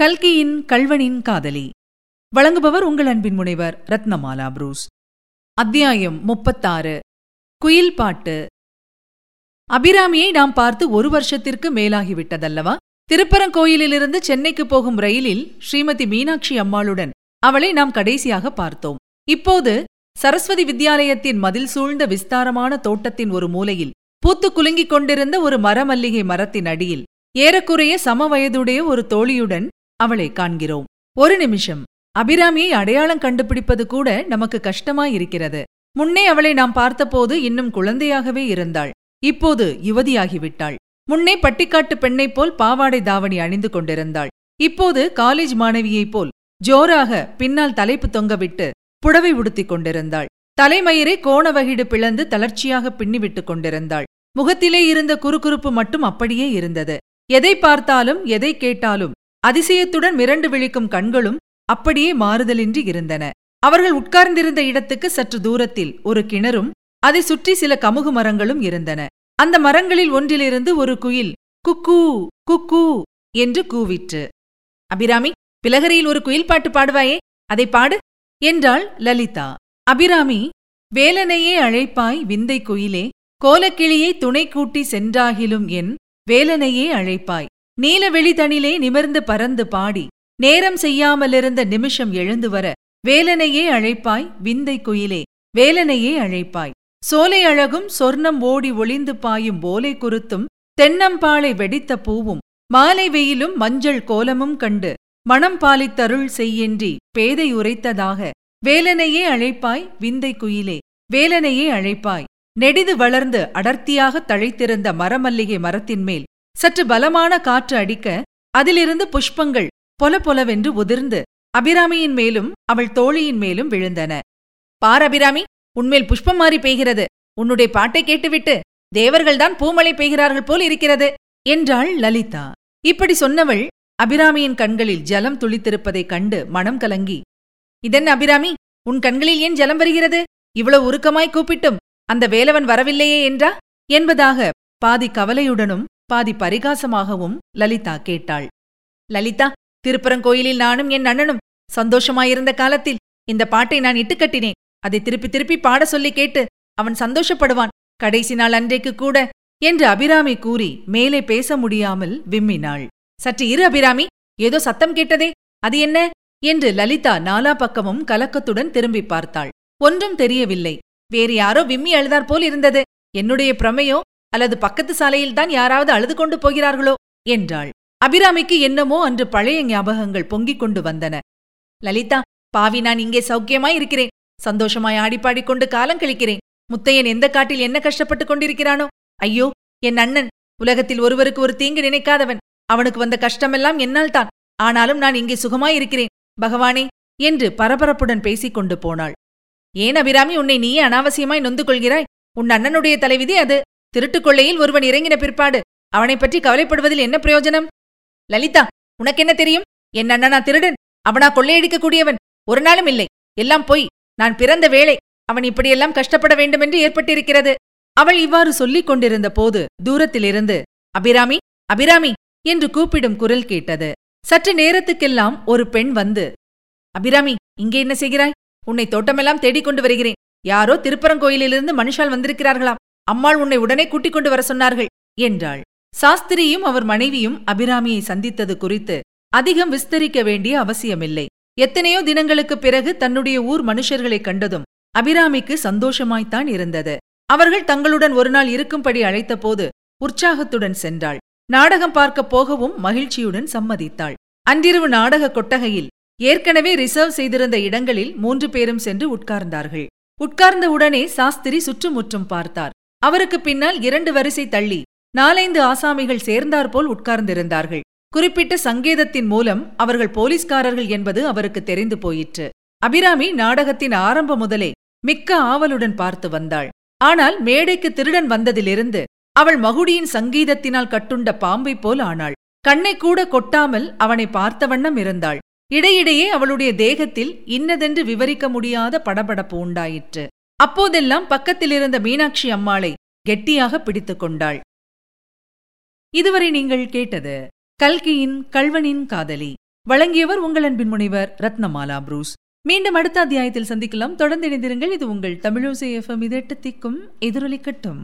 கல்கியின் கல்வனின் காதலி. வழங்குபவர் உங்கள் அன்பின் முனைவர் ரத்னமாலா புரூஸ். அத்தியாயம் முப்பத்தாறு. குயில் பாட்டு. அபிராமியை நாம் பார்த்து ஒரு வருஷத்திற்கு மேலாகிவிட்டதல்லவா திருப்பரங்கோயிலிலிருந்து சென்னைக்கு போகும் ரயிலில் ஸ்ரீமதி மீனாட்சி அம்மாளுடன் அவளை நாம் கடைசியாக பார்த்தோம். இப்போது சரஸ்வதி வித்யாலயத்தின் மதில் சூழ்ந்த விஸ்தாரமான தோட்டத்தின் ஒரு மூலையில் பூத்து குலுங்கிக் கொண்டிருந்த ஒரு மரமல்லிகை மரத்தின் அடியில் ஏறக்குறைய சம வயதுடைய ஒரு தோழியுடன் அவளை காண்கிறோம். ஒரு நிமிஷம். அபிராமியை அடையாளம் கண்டுபிடிப்பது கூட நமக்கு கஷ்டமாயிருக்கிறது. முன்னே அவளை நாம் பார்த்தபோது இன்னும் குழந்தையாகவே இருந்தாள். இப்போது யுவதியாகிவிட்டாள். முன்னே பட்டிக்காட்டு பெண்ணைப் போல் பாவாடை தாவணி அணிந்து கொண்டிருந்தாள். இப்போது காலேஜ் மாணவியைப் போல் ஜோராக பின்னால் தலைப்பு தொங்கவிட்டு புடவை உடுத்திக் கொண்டிருந்தாள். தலைமயிரை கோணவகிடு பிளந்து தளர்ச்சியாக பின்னிவிட்டுக் கொண்டிருந்தாள். முகத்திலே இருந்த குறுகுறுப்பு மட்டும் அப்படியே இருந்தது. எதை பார்த்தாலும் எதை கேட்டாலும் அதிசயத்துடன் மிரண்டு விழிக்கும் கண்களும் அப்படியே மாறுதலின்றி இருந்தன. அவர்கள் உட்கார்ந்திருந்த இடத்துக்கு சற்று தூரத்தில் ஒரு கிணறும் அதை சுற்றி சில கமுகு மரங்களும் இருந்தன. அந்த மரங்களில் ஒன்றிலிருந்து ஒரு குயில் குக்கூ குக்கூ என்று கூவிற்று. அபிராமி பிலகரியில் ஒரு குயில் பாட்டு பாடுவாயே அதை பாடு என்றாள் லலிதா. அபிராமி வேலனையே அழைப்பாய் விந்தை குயிலே கோலக்கிளியை துணை கூட்டி சென்றாகிலும் என் வேலனையே அழைப்பாய். நீலவெளி வெளிதனிலே நிமிர்ந்து பறந்து பாடி நேரம் செய்யாமலிருந்த நிமிஷம் எழுந்து வர வேலனையே அழைப்பாய் விந்தை குயிலே வேலனையே அழைப்பாய். சோலை அழகும் சொர்ணம் ஓடி ஒளிந்து பாயும் போலை குருத்தும் தென்னம்பாளை வெடித்த பூவும் மாலை வெயிலும் மஞ்சள் கோலமும் கண்டு மணம் பாலித்தருள் செய்யென்றி பேதை உரைத்ததாக வேலனையே அழைப்பாய் விந்தை குயிலே வேலனையே அழைப்பாய். நெடிது வளர்ந்து அடர்த்தியாக தழைத்திருந்த மரமல்லிகை மரத்தின் மேல் சற்று பலமான காற்று அடிக்க அதிலிருந்து புஷ்பங்கள் பொல பொலவென்று உதிர்ந்து அபிராமியின் மேலும் அவள் தோழியின் மேலும் விழுந்தன. பார் அபிராமி உன்மேல் புஷ்பம் மாறி பெய்கிறது. உன்னுடைய பாட்டை கேட்டுவிட்டு தேவர்கள்தான் பூமழை பெய்கிறார்கள் போல் இருக்கிறது என்றாள் லலிதா. இப்படி சொன்னவள் அபிராமியின் கண்களில் ஜலம் துளித்திருப்பதைக் கண்டு மனம் கலங்கி இதென்ன அபிராமி உன் கண்களில் ஏன் ஜலம் வருகிறது? இவ்வளவு உருக்கமாய் கூப்பிட்டும் அந்த வேலவன் வரவில்லையே என்றா? என்பதாக பாதி கவலையுடனும் பாதி பரிகாசமாகவும் லலிதா கேட்டாள். லலிதா திருப்பரங்கோயிலில் நானும் என் அண்ணனும் சந்தோஷமாயிருந்த காலத்தில் இந்த பாட்டை நான் இட்டுக்கட்டினேன் அதை திருப்பி திருப்பி பாட சொல்லி கேட்டு அவன் சந்தோஷப்படுவான். கடைசி நாள் அன்றைக்கு கூட என்று அபிராமி கூறி மேலே பேச முடியாமல் விம்மினாள். சற்று இரு அபிராமி ஏதோ சத்தம் கேட்டதே அது என்ன? என்று லலிதா நாலா பக்கமும் கலக்கத்துடன் திரும்பி பார்த்தாள். ஒன்றும் தெரியவில்லை. வேறு யாரோ விம்மி அழுதார் போல் இருந்தது. என்னுடைய பிரமையோ அல்லது பக்கத்து சாலையில்தான் யாராவது அழுது கொண்டு போகிறார்களோ என்றாள். அபிராமிக்கு என்னமோ அன்று பழைய ஞாபகங்கள் பொங்கிக் கொண்டு வந்தன. லலிதா பாவி நான் இங்கே சௌக்கியமாய் இருக்கிறேன். சந்தோஷமாய் ஆடிப்பாடிக்கொண்டு காலம் கழிக்கிறேன். முத்தையன் எந்த காட்டில் என்ன கஷ்டப்பட்டுக் கொண்டிருக்கிறானோ? ஐயோ என் அண்ணன். உலகத்தில் ஒருவருக்கு ஒரு தீங்கு நினைக்காதவன். அவனுக்கு வந்த கஷ்டமெல்லாம் என்னால் தான். ஆனாலும் நான் இங்கே சுகமாயிருக்கிறேன் பகவானே என்று பரபரப்புடன் பேசிக் கொண்டு போனாள். ஏன் அபிராமி உன்னை நீயே அனாவசியமாய் நொந்து கொள்கிறாய்? உன் அண்ணனுடைய தலைவிதி அது. திருட்டுக் கொள்ளையில் ஒருவன் இறங்கின பிற்பாடு அவனைப் பற்றி கவலைப்படுவதில் என்ன பிரயோஜனம்? லலிதா உனக்கென்ன தெரியும்? என் அண்ணனா திருடன் அவனா கொள்ளையடிக்கக்கூடியவன். ஒரு நாளும் இல்லை. எல்லாம் பொய். நான் பிறந்த வேளை அவன் இப்படியெல்லாம் கஷ்டப்பட வேண்டுமென்று ஏற்பட்டிருக்கிறது. அவள் இவ்வாறு சொல்லிக் கொண்டிருந்த போது தூரத்திலிருந்து அபிராமி அபிராமி என்று கூப்பிடும் குரல் கேட்டது. சற்று நேரத்துக்கெல்லாம் ஒரு பெண் வந்து அபிராமி இங்கே என்ன செய்கிறாய்? உன்னை தோட்டமெல்லாம் தேடிக் கொண்டு வருகிறேன். யாரோ திருப்பரங்கோயிலிலிருந்து மனுஷால் வந்திருக்கிறார்களாம். அம்மாள் உன்னை உடனே கூட்டிக் கொண்டு வர சொன்னார்கள் என்றாள். சாஸ்திரியும் அவர் மனைவியும் அபிராமியை சந்தித்தது குறித்து அதிகம் விஸ்தரிக்க வேண்டிய அவசியமில்லை. எத்தனையோ தினங்களுக்குப் பிறகு தன்னுடைய ஊர் மனுஷர்களைக் கண்டதும் அபிராமிக்கு சந்தோஷமாய்த்தான் இருந்தது. அவர்கள் தங்களுடன் ஒருநாள் இருக்கும்படி அழைத்தபோது உற்சாகத்துடன் சென்றாள். நாடகம் பார்க்கப் போகவும் மகிழ்ச்சியுடன் சம்மதித்தாள். அன்றிரவு நாடக கொட்டகையில் ஏற்கனவே ரிசர்வ் செய்திருந்த இடங்களில் மூன்று பேரும் சென்று உட்கார்ந்தார்கள். உட்கார்ந்தவுடனே சாஸ்திரி சுற்றுமுற்றும் பார்த்தார். அவருக்கு பின்னால் இரண்டு வரிசை தள்ளி நாலைந்து ஆசாமிகள் சேர்ந்தாற்போல் உட்கார்ந்திருந்தார்கள். குறிப்பிட்ட சங்கேதத்தின் மூலம் அவர்கள் போலீஸ்காரர்கள் என்பது அவருக்கு தெரிந்து போயிற்று. அபிராமி நாடகத்தின் ஆரம்ப முதலே மிக்க ஆவலுடன் பார்த்து வந்தாள். ஆனால் மேடைக்கு திருடன் வந்ததிலிருந்து அவள் மகுடியின் சங்கீதத்தினால் கட்டுண்ட பாம்பை போல் ஆனாள். கண்ணை கூட கொட்டாமல் அவனை பார்த்த வண்ணம் இருந்தாள். இடையிடையே அவளுடைய தேகத்தில் இன்னதென்று விவரிக்க முடியாத படபடப்பு உண்டாயிற்று. அப்போதெல்லாம் பக்கத்திலிருந்த மீனாட்சி அம்மாளை கெட்டியாக பிடித்துக் கொண்டாள். இதுவரை நீங்கள் கேட்டது கல்கியின் கல்வனின் காதலி. வழங்கியவர் உங்கள் அன்பின் முனைவர் ரத்னமாலா புரூஸ். மீண்டும் அடுத்த அத்தியாயத்தில் சந்திக்கலாம். தொடர்ந்து இணைந்திருங்கள். இது உங்கள் தமிழோசை எஃப்எம் இதெட்டு திக்கும் எதிரொலிக்கட்டும்.